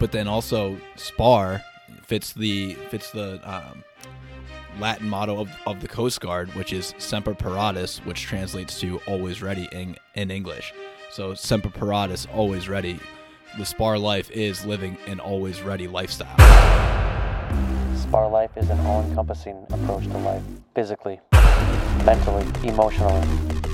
but then also spar fits the fits the um, Latin motto of, of the Coast Guard, which is Semper Paratus, which translates to always ready in, in English. So Semper Paratus, always ready. The spar life is living an always ready lifestyle. Spar life is an all encompassing approach to life physically, mentally, emotionally.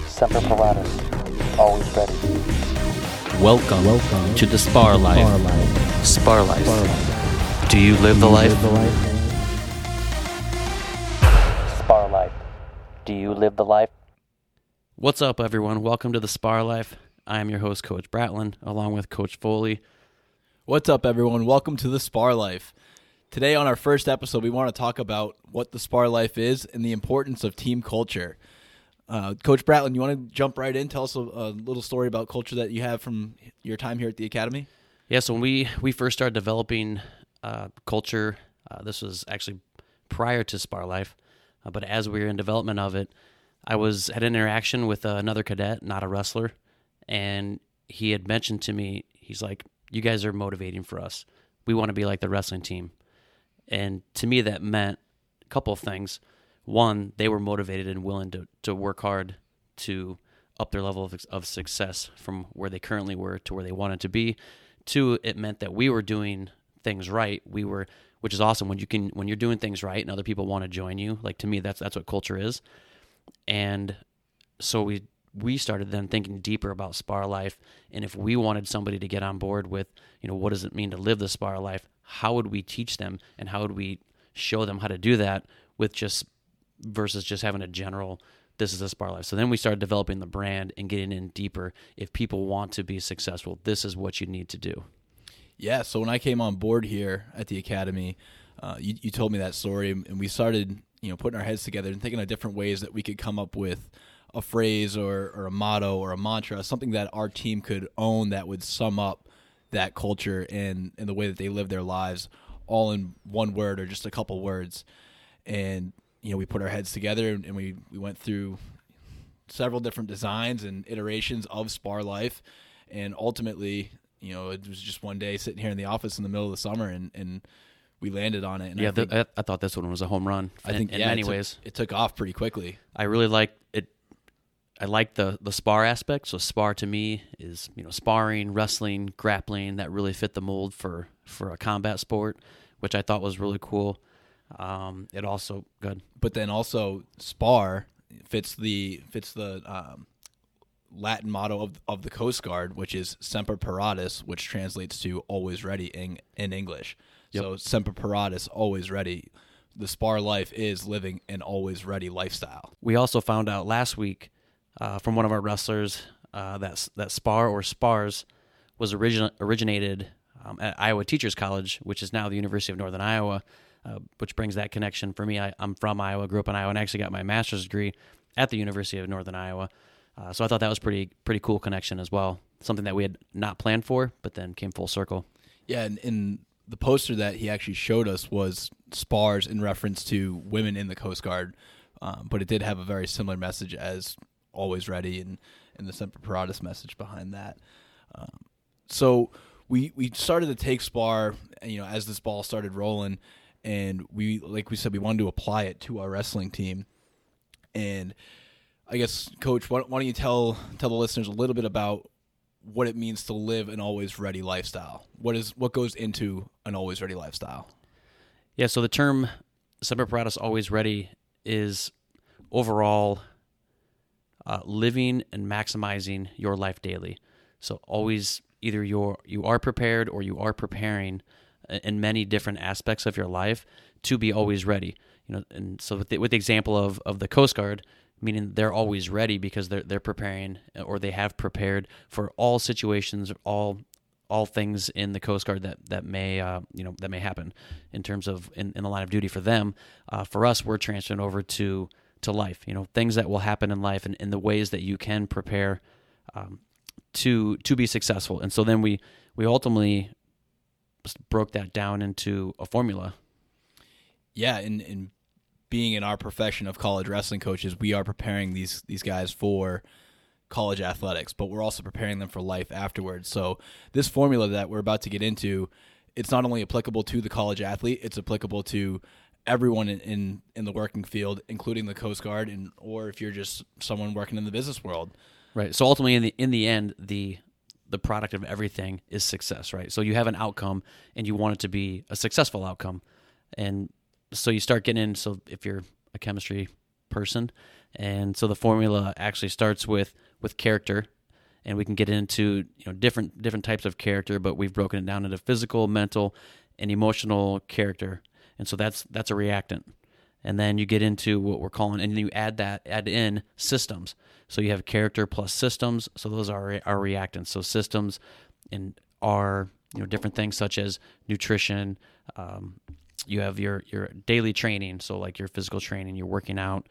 Semper Paratus, always ready. Welcome, Welcome to the Spar Life. Spar Life. Spar life. Spar Life. Do you live the You life? live the life. Spar life. Do you live the life? What's up, everyone? Welcome to the Spar Life. I am your host, Coach Bratlin, along with Coach Foley. What's up, everyone? Welcome to the Spar Life. Today, on our first episode, we want to talk about what the Spar Life is and the importance of team culture. Uh, Coach Bratlin, you want to jump right in? Tell us a, a little story about culture that you have from your time here at the academy. Yeah, so when we we first started developing uh, culture, uh, this was actually prior to Spar Life, uh, but as we were in development of it, I was had an interaction with another cadet, not a wrestler, and he had mentioned to me, he's like, "You guys are motivating for us. We want to be like the wrestling team," and to me that meant a couple of things. One, they were motivated and willing to to work hard to up their level of, of success from where they currently were to where they wanted to be. Two, it meant that we were doing things right. We were, which is awesome when you can when you're doing things right and other people want to join you. Like to me, that's that's what culture is. And so we we started then thinking deeper about spar life and if we wanted somebody to get on board with you know what does it mean to live the spar life how would we teach them and how would we show them how to do that with just versus just having a general this is a spar life. So then we started developing the brand and getting in deeper. If people want to be successful this is what you need to do. Yeah, so when I came on board here at the academy, uh, you, you told me that story, and we started, you know, putting our heads together and thinking of different ways that we could come up with a phrase or, or a motto or a mantra, something that our team could own that would sum up that culture and, and the way that they live their lives, all in one word or just a couple words. And you know, we put our heads together and we we went through several different designs and iterations of Spar Life, and ultimately, you know, it was just one day sitting here in the office in the middle of the summer, and, and we landed on it. And yeah I think, th- I, thought this one was a home run I think in, yeah, many it took- it took off pretty quickly. I really like it. I like the the spar aspect. So spar to me is you know sparring, wrestling, grappling that really fit the mold for for a combat sport, which I thought was really cool. Um, it also good. But then also Spar fits the fits the um, Latin motto of of the Coast Guard, which is Semper Paratus, which translates to always ready in in English. So Semper Paratus, always ready. The Spar life is living an always ready lifestyle. We also found out last week uh, from one of our wrestlers uh, that that spar or spars was origin- originated um, at Iowa Teachers College, which is now the University of Northern Iowa, uh, which brings that connection for me. I, I'm from Iowa, grew up in Iowa, and actually got my master's degree at the University of Northern Iowa. Uh, so I thought that was pretty pretty cool connection as well. Something that we had not planned for, but then came full circle. Yeah, and, and the poster that he actually showed us was spars in reference to women in the Coast Guard, um, but it did have a very similar message as always ready and, and the Semper Paratus message behind that. Um, so we we started to take spar, you know, as this ball started rolling, and we like we said we wanted to apply it to our wrestling team, and I guess, Coach, why, why don't you tell tell the listeners a little bit about what it means to live an always ready lifestyle? What is what goes into an always ready lifestyle? Yeah, so the term Semper Paratus always ready is overall uh, living and maximizing your life daily. So always either you're you are prepared or you are preparing in many different aspects of your life to be always ready. You know, and so with the, with the example of of the Coast Guard, meaning they're always ready because they're they're preparing or they have prepared for all situations, all all things in the Coast Guard that that may uh, you know that may happen in terms of in, in the line of duty for them. Uh, for us, we're transferring over to to life. You know, things that will happen in life and in the ways that you can prepare um, to to be successful. And so then we we ultimately broke that down into a formula. Yeah, and and being in our profession of college wrestling coaches, we are preparing these these guys for college athletics, but we're also preparing them for life afterwards. So this formula that we're about to get into it's not only applicable to the college athlete, it's applicable to everyone in, in, in the working field, including the Coast Guard, and or if you're just someone working in the business world. Right. So ultimately, in the in the end, the the product of everything is success, right? So you have an outcome, and you want it to be a successful outcome, and so you start getting in. So if you're a chemistry person, and so the formula actually starts with with character, and we can get into you know different different types of character, but we've broken it down into physical, mental, and emotional character, and so that's that's a reactant. And then you get into what we're calling, and then you add that add in systems. So you have character plus systems. So those are our reactants. So systems and are you know different things such as nutrition. Um, you have your your daily training, so like your physical training, you're working out.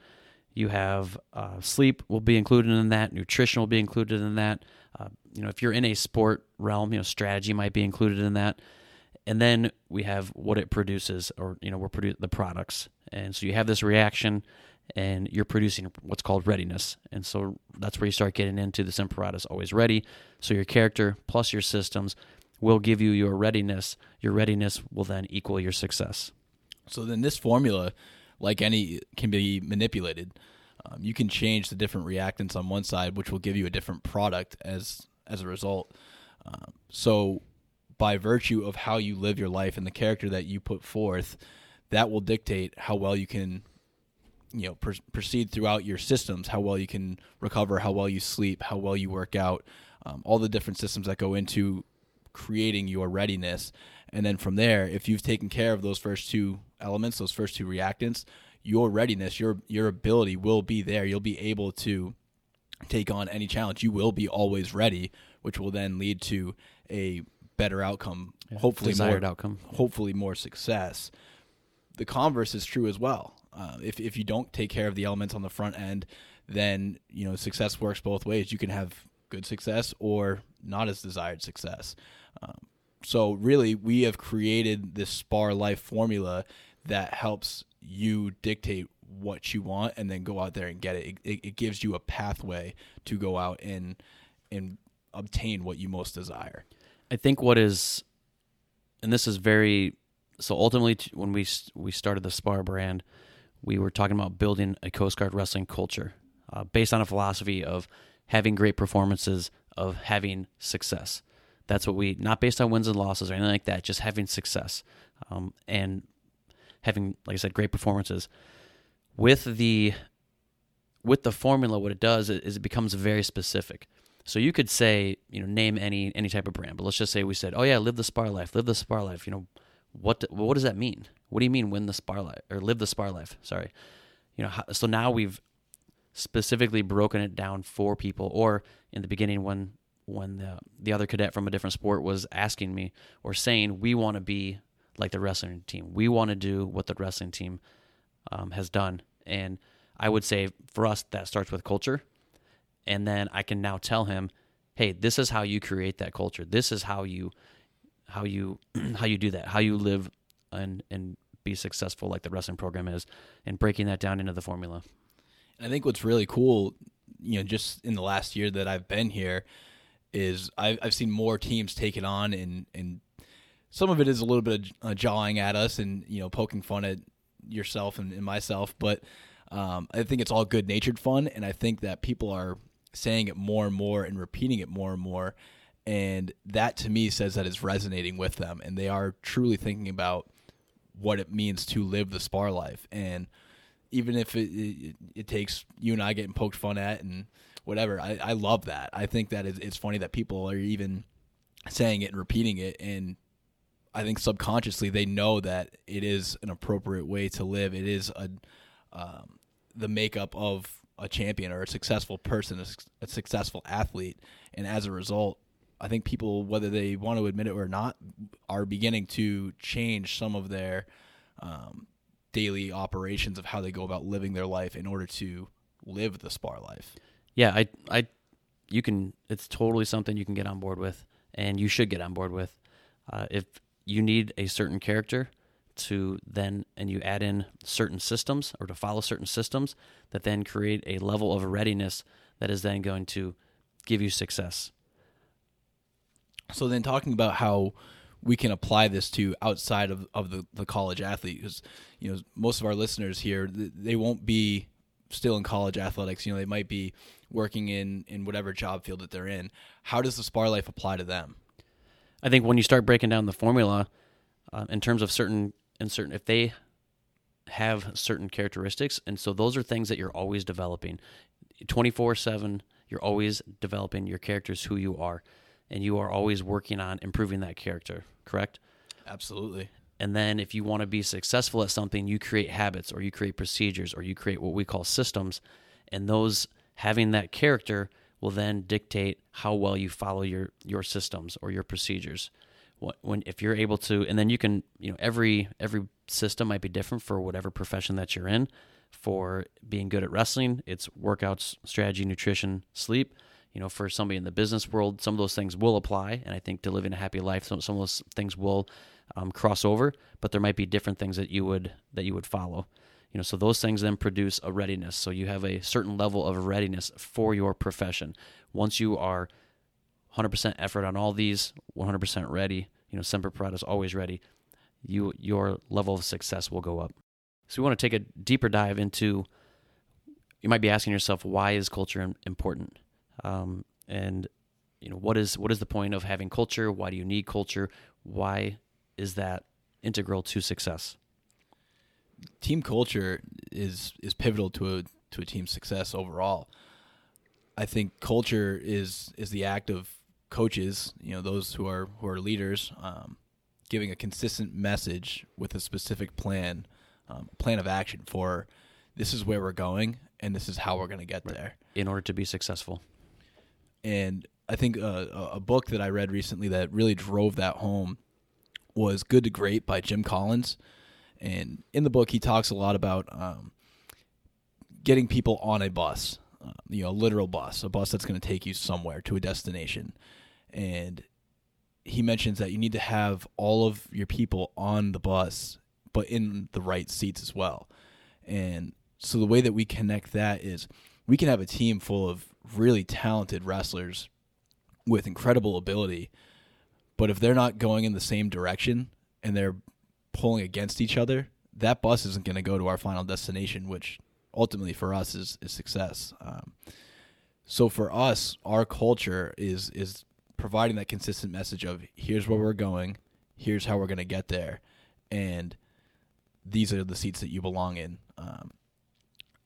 You have uh, sleep will be included in that. Nutrition will be included in that. Uh, you know, if you're in a sport realm, you know, strategy might be included in that. And then we have what it produces, or you know, we're producing the products. And so you have this reaction, and you're producing what's called readiness. And so that's where you start getting into the Semper Paratus always ready. So your character plus your systems will give you your readiness. Your readiness will then equal your success. So then this formula, like any, can be manipulated. Um, you can change the different reactants on one side, which will give you a different product as as a result. Um, so by virtue of how you live your life and the character that you put forth, that will dictate how well you can you know pr- proceed throughout your systems how well you can recover how well you sleep how well you work out um, all the different systems that go into creating your readiness. And then from there if you've taken care of those first two elements those first two reactants your readiness your your ability will be there. You'll be able to take on any challenge. You will be always ready which will then lead to a better outcome Yeah, hopefully desired more, outcome. hopefully more success the converse is true as well uh, if, if you don't take care of the elements on the front end then you know success works both ways you can have good success or not as desired success um, so really we have created this spar life formula that helps you dictate what you want and then go out there and get it. It, it gives you a pathway to go out and and obtain what you most desire. I think what is, and this is very, so ultimately when we we started the Spar brand, we were talking about building a Coast Guard wrestling culture uh, based on a philosophy of having great performances, of having success. That's what we not based on wins and losses or anything like that, just having success um, and having, like I said, great performances. With the with the formula, what it does is it becomes very specific. So you could say, you know, name any any type of brand, but let's just say we said, oh yeah, live the spar life, live the spar life. You know, what what does that mean? What do you mean win the spar life or live the spar life? Sorry, you know. How, so now we've specifically broken it down for people. Or in the beginning, when when the the other cadet from a different sport was asking me or saying, we want to be like the wrestling team. We want to do what the wrestling team um, has done, and I would say for us that starts with culture and then I can now tell him, "Hey, this is how you create that culture. This is how you how you how you do that. How you live and and be successful like the wrestling program is and breaking that down into the formula." I think what's really cool, you know, just in the last year that I've been here, is I've, I've seen more teams take it on, and and some of it is a little bit of uh, jawing at us and you know poking fun at yourself and, and myself, but um, I think it's all good natured fun, and I think that people are saying it more and more and repeating it more and more, and that to me says that it's resonating with them, and they are truly thinking about what it means to live the spar life and even if it, it, it takes you and I getting poked fun at and whatever, I, I love that. I think that it's, funny that people are even saying it and repeating it, and I think subconsciously they know that it is an appropriate way to live. It is a um, the makeup of a champion or a successful person, a, a successful athlete, and as a result, I think people, whether they want to admit it or not, are beginning to change some of their um, daily operations of how they go about living their life in order to live the spar life. Yeah, I I you can it's totally something you can get on board with and you should get on board with. Uh, if you need a certain character to then and you add in certain systems or to follow certain systems that then create a level of readiness that is then going to give you success. So then, talking about how we can apply this to outside of, of the, the college athlete because you know most of our listeners here they won't be still in college athletics. You know they might be working in in whatever job field that they're in. How does the spar life apply to them? I think when you start breaking down the formula uh, in terms of certain and certain, if they have certain characteristics, and so those are things that you're always developing, twenty four seven. You're always developing your characters, who you are, and you are always working on improving that character. Correct. absolutely And then if you want to be successful at something, you create habits or you create procedures or you create what we call systems. And those having that character will then dictate how well you follow your your systems or your procedures. What- When if you're able to and then you can, you know, every every system might be different for whatever profession that you're in. For being good at wrestling, it's workouts, strategy, nutrition, sleep. You know, for somebody in the business world, some of those things will apply, and I think to living a happy life, some some of those things will um, cross over. But there might be different things that you would that you would follow. You know, so those things then produce a readiness. So you have a certain level of readiness for your profession. Once you are 100% effort on all these, 100% ready. You know, Semper Paratus always ready. You your level of success will go up. So we want to take a deeper dive into. You might be asking yourself, why is culture important? Um, and you know, what is what is the point of having culture? Why do you need culture? Why is that integral to success? team culture is is pivotal to a to a team's success overall. I think culture is is the act of coaches, you know, those who are who are leaders, um, giving a consistent message with a specific plan, um, plan of action for this is where we're going and this is how we're going to get there. in order to be successful. And I think uh, a book that I read recently that really drove that home was Good to Great by Jim Collins. And in the book, he talks a lot about um, getting people on a bus, uh, you know, a literal bus, a bus that's going to take you somewhere to a destination. And he mentions that you need to have all of your people on the bus, but in the right seats as well. And so the way that we connect that is we can have a team full of really talented wrestlers with incredible ability, but if they're not going in the same direction and they're pulling against each other, that bus isn't going to go to our final destination, which ultimately for us is, is success. Um, so for us, our culture is is providing that consistent message of here's where we're going, here's how we're going to get there, and these are the seats that you belong in. Um,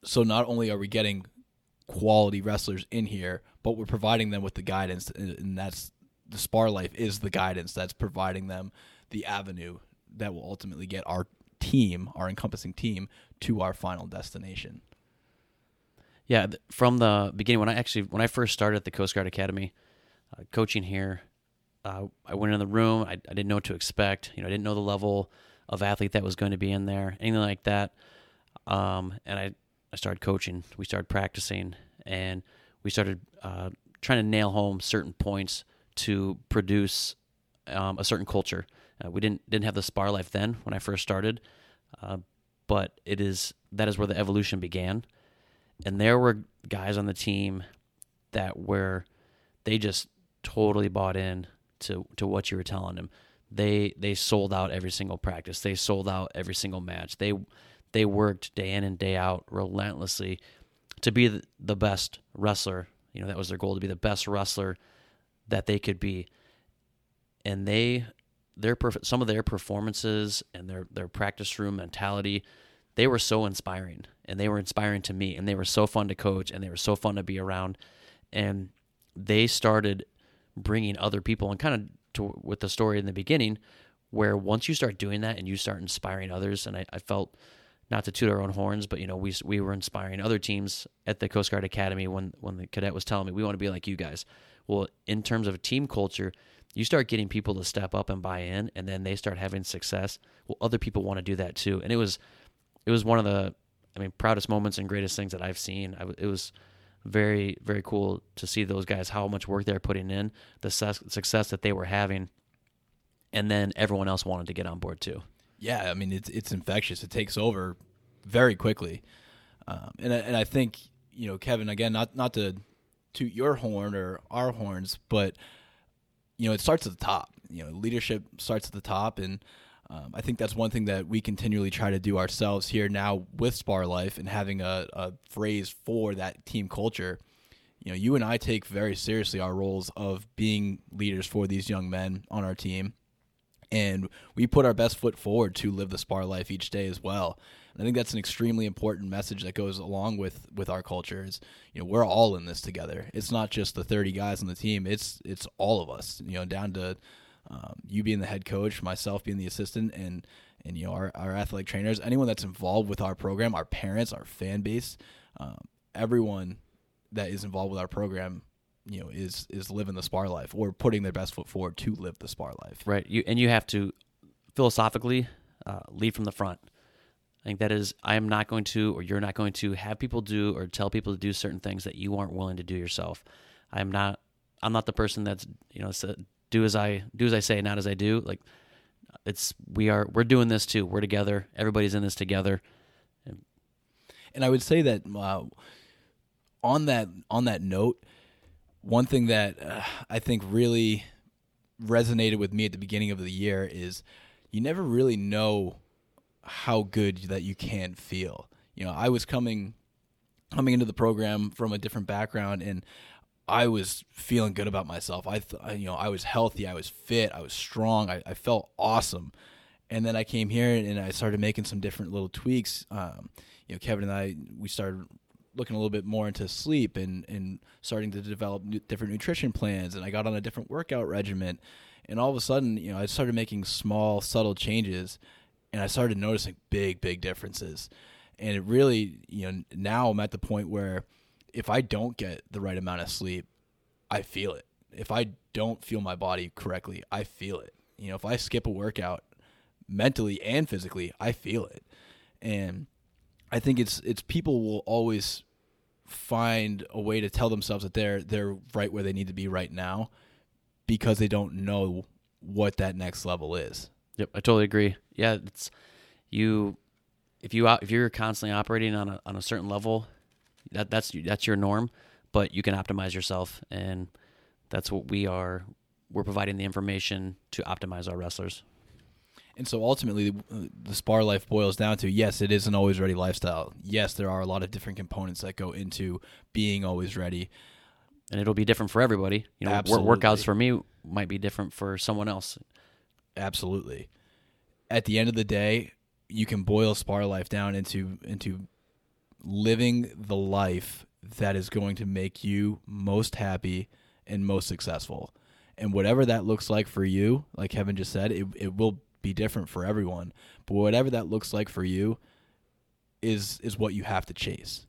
so not only are we getting quality wrestlers in here, but we're providing them with the guidance, and that's the Spar Life is the guidance that's providing them the avenue that will ultimately get our team, our encompassing team, to our final destination. Yeah, from the beginning when I actually when I first started at the Coast Guard Academy, uh, coaching here, uh, I went in the room. I, I didn't know what to expect. You know, I didn't know the level of athlete that was going to be in there, anything like that. Um, and I I started coaching. We started practicing, and we started uh, trying to nail home certain points to produce um, a certain culture. Uh, we didn't didn't have the spar life then when I first started, uh, but it is that is where the evolution began and there were guys on the team that were they just totally bought in to to what you were telling them. They they sold out every single practice. They sold out every single match. They they worked day in and day out relentlessly to be the, best wrestler. You know that was their goal to be the best wrestler that they could be. And they their some of their performances and their their practice room mentality they were so inspiring and they were inspiring to me and they were so fun to coach and they were so fun to be around and they started bringing other people and kind of to, with the story in the beginning where once you start doing that and you start inspiring others and I, I felt not to toot our own horns but you know we, we were inspiring other teams at the coast guard academy when, when the cadet was telling me we want to be like you guys well in terms of team culture you start getting people to step up and buy in and then they start having success well other people want to do that too and it was it was one of the I mean proudest moments and greatest things that I've seen. I, it was very very cool to see those guys how much work they're putting in, the success, success that they were having, and then everyone else wanted to get on board too. Yeah, I mean it's it's infectious. It takes over very quickly, um, and and I think you know Kevin again not not to toot your horn or our horns, but you know, it starts at the top. You know, leadership starts at the top, and um, I think that's one thing that we continually try to do ourselves here now with Spar Life and having a, a phrase for that team culture. You know, you and I take very seriously our roles of being leaders for these young men on our team, and we put our best foot forward to live the Spar life each day as well. And I think that's an extremely important message that goes along with with our culture. Is you know we're all in this together. It's not just the thirty guys on the team. It's it's all of us. You know, down to um, you being the head coach, myself being the assistant, and and you know our, our athletic trainers, anyone that's involved with our program, our parents, our fan base, um, everyone that is involved with our program, you know, is is living the spar life or putting their best foot forward to live the spar life. Right. You and you have to philosophically uh, lead from the front. I think that is, I am not going to, or you're not going to have people do or tell people to do certain things that you aren't willing to do yourself. I'm not, I'm not the person that's, you know, do as I do as I say, not as I do. Like it's we are we're doing this too. We're together. Everybody's in this together. And I would say that uh, on that on that note, one thing that uh, I think really resonated with me at the beginning of the year is you never really know how good that you can feel. You know, I was coming coming into the program from a different background and I was feeling good about myself. I, th- you know, I was healthy, I was fit, I was strong, I, I, felt awesome. And then I came here and I started making some different little tweaks. Um, you know, Kevin and I, we started looking a little bit more into sleep and, and starting to develop new, different nutrition plans. And I got on a different workout regimen. And all of a sudden, you know, I started making small, subtle changes and I started noticing big, big differences. And it really, you know, now I'm at the point where – if I don't get the right amount of sleep, I feel it. If I don't feel my body correctly, I feel it. You know, if I skip a workout mentally and physically, I feel it. And I think it's it's people will always find a way to tell themselves that they're they're right where they need to be right now because they don't know what that next level is. Yep, I totally agree. Yeah, it's you if you if you're constantly operating on a on a certain level, that that's that's your norm, but you can optimize yourself, and that's what we are. We're providing the information to optimize our wrestlers. And so ultimately, uh, the spar life boils down to yes, it is an always ready lifestyle. Yes, there are a lot of different components that go into being always ready. And it'll be different for everybody. You know, Absolutely. workouts for me might be different for someone else. Absolutely. At the end of the day, you can boil spar life down into into living the life that is going to make you most happy and most successful. And whatever that looks like for you, like Kevin just said, it, it will be different for everyone. But whatever that looks like for you is is what you have to chase.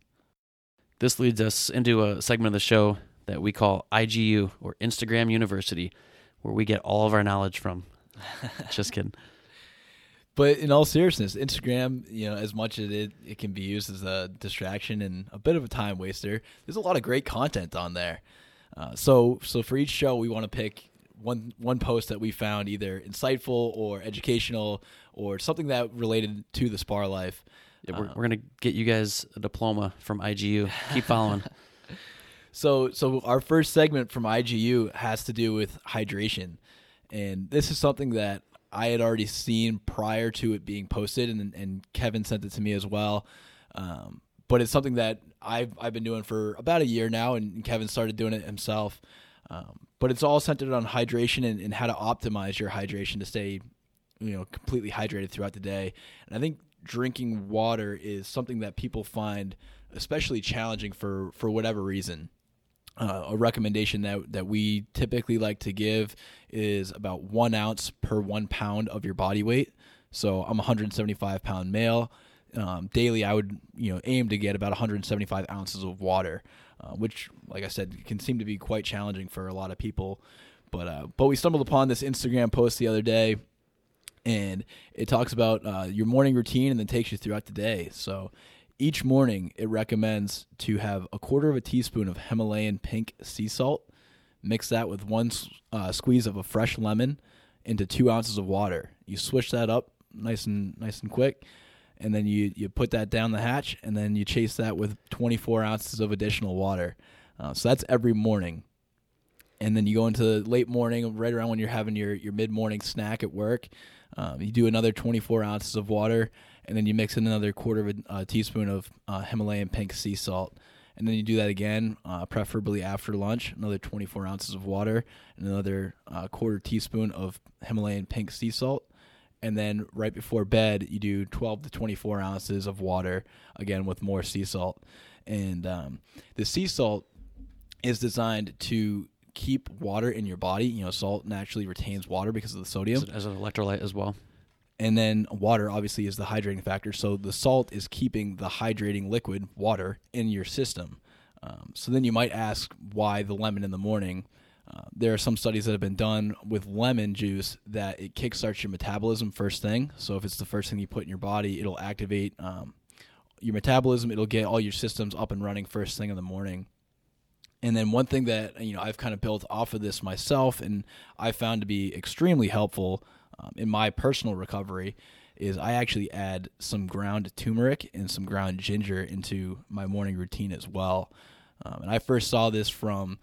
This leads us into a segment of the show that we call IGU or Instagram University, where we get all of our knowledge from. just kidding. But in all seriousness, Instagram, you know, as much as it, it can be used as a distraction and a bit of a time waster, there's a lot of great content on there. Uh, so, so for each show, we want to pick one one post that we found either insightful or educational or something that related to the spar life. Yeah, we're, uh, we're gonna get you guys a diploma from IGU. Keep following. so, so our first segment from IGU has to do with hydration, and this is something that I had already seen prior to it being posted, and and Kevin sent it to me as well. Um, but it's something that I've I've been doing for about a year now, and Kevin started doing it himself. Um, but it's all centered on hydration and, and how to optimize your hydration to stay, you know, completely hydrated throughout the day. And I think drinking water is something that people find especially challenging for for whatever reason. Uh, a recommendation that, that we typically like to give is about one ounce per one pound of your body weight. So I'm 175 pound male. Um, daily, I would you know aim to get about 175 ounces of water, uh, which, like I said, can seem to be quite challenging for a lot of people. But uh, but we stumbled upon this Instagram post the other day, and it talks about uh, your morning routine and then takes you throughout the day. So each morning, it recommends to have a quarter of a teaspoon of Himalayan pink sea salt. Mix that with one uh, squeeze of a fresh lemon into two ounces of water. You swish that up nice and nice and quick, and then you you put that down the hatch, and then you chase that with 24 ounces of additional water. Uh, so that's every morning. and then you go into the late morning, right around when you're having your your mid morning snack at work. Um, you do another 24 ounces of water, and then you mix in another quarter of a teaspoon of uh, Himalayan pink sea salt. And then you do that again, uh, preferably after lunch, another 24 ounces of water, and another uh, quarter teaspoon of Himalayan pink sea salt. And then right before bed, you do 12 to 24 ounces of water, again with more sea salt. And um, the sea salt is designed to keep water in your body. You know, salt naturally retains water because of the sodium. As, an electrolyte as well. And then water obviously is the hydrating factor. So the salt is keeping the hydrating liquid, water, in your system. Um, so then you might ask why the lemon in the morning. There are some studies that have been done with lemon juice that it kickstarts your metabolism first thing. So if it's the first thing you put in your body, it'll activate um, your metabolism. It'll get all your systems up and running first thing in the morning. And then one thing that you know I've kind of built off of this myself, and I found to be extremely helpful um, in my personal recovery, is I actually add some ground turmeric and some ground ginger into my morning routine as well. Um, and I first saw this from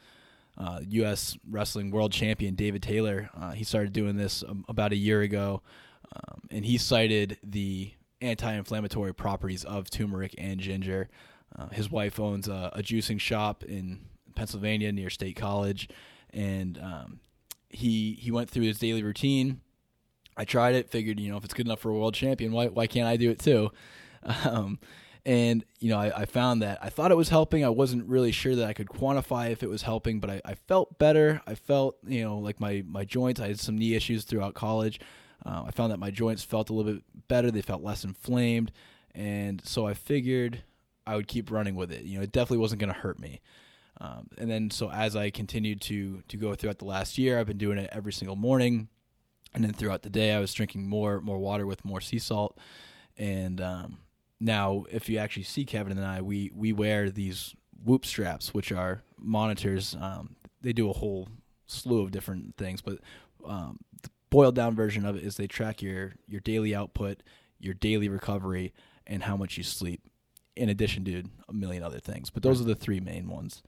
uh, U.S. Wrestling World Champion David Taylor. Uh, he started doing this um, about a year ago, um, and he cited the anti-inflammatory properties of turmeric and ginger. Uh, his wife owns a, a juicing shop in Pennsylvania near State College, and um, he he went through his daily routine. I tried it, figured you know if it's good enough for a world champion, why why can't I do it too? And you know I, I, found that I thought it was helping. I wasn't really sure that I could quantify if it was helping, but I, I felt better. I felt you know like my my joints. I had some knee issues throughout college. Uh, I found that my joints felt a little bit better. They felt less inflamed, and so I figured I would keep running with it. You know, it definitely wasn't going to hurt me. Um, and then so as I continued to to go throughout the last year, I've been doing it every single morning, and then throughout the day, I was drinking more more water with more sea salt. And um, now, if you actually see Kevin and I, we we wear these Whoop straps, which are monitors. Um, they do a whole slew of different things, but um, the boiled down version of it is they track your your daily output, your daily recovery, and how much you sleep in addition to a million other things. But those are the three main ones.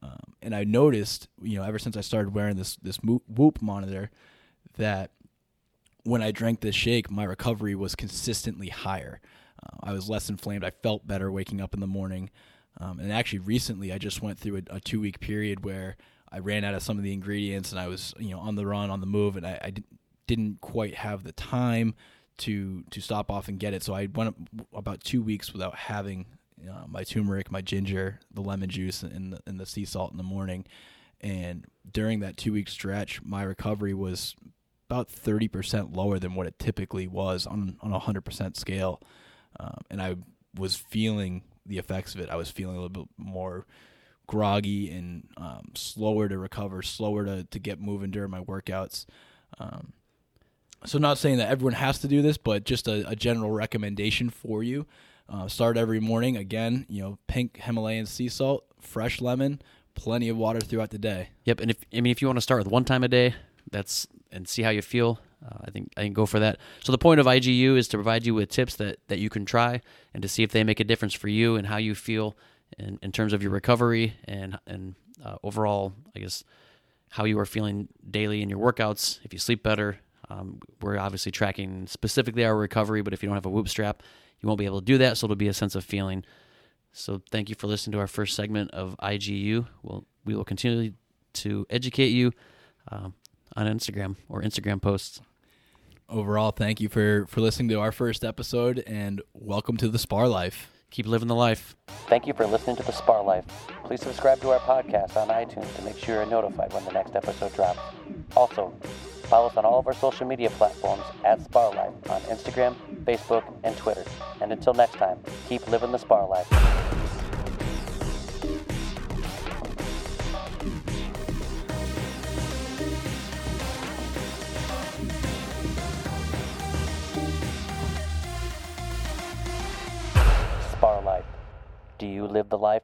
Um, and I noticed, you know, ever since I started wearing this this Whoop monitor, that when I drank this shake, my recovery was consistently higher. Uh, I was less inflamed. I felt better waking up in the morning. Um, and actually, recently, I just went through a, a, two week period where I ran out of some of the ingredients, and I was, you know, on the run, on the move, and I, I didn't quite have the time to to stop off and get it. So I went about two weeks without having my turmeric, my ginger, the lemon juice, and the, and the sea salt in the morning. And during that two week stretch, my recovery was about thirty percent lower than what it typically was on on a hundred percent scale. Um, and I was feeling the effects of it. I was feeling a little bit more groggy and um, slower to recover, slower to, to get moving during my workouts. Um, so not saying that everyone has to do this, but just a, a general recommendation for you. Uh, start every morning. Again, you know, pink Himalayan sea salt, fresh lemon, plenty of water throughout the day. Yep, and if I mean if you want to start with one time a day, that's and see how you feel. Uh, I think I can go for that. So the point of IGU is to provide you with tips that that you can try and to see if they make a difference for you and how you feel in, in terms of your recovery and and uh, overall, I guess how you are feeling daily in your workouts. If you sleep better, um, we're obviously tracking specifically our recovery, but if you don't have a whoop strap, you won't be able to do that. So it'll be a sense of feeling. So thank you for listening to our first segment of IGU. We'll, we will continue to educate you um, on Instagram or Instagram posts. Overall, thank you for, for listening to our first episode and welcome to the Spar Life. Keep living the life. Thank you for listening to the Spar Life. Please subscribe to our podcast on iTunes to make sure you're notified when the next episode drops. Also, follow us on all of our social media platforms at Spar Life on Instagram, Facebook, and Twitter. And until next time, keep living the Spar Life. Spar Life. Do you live the life?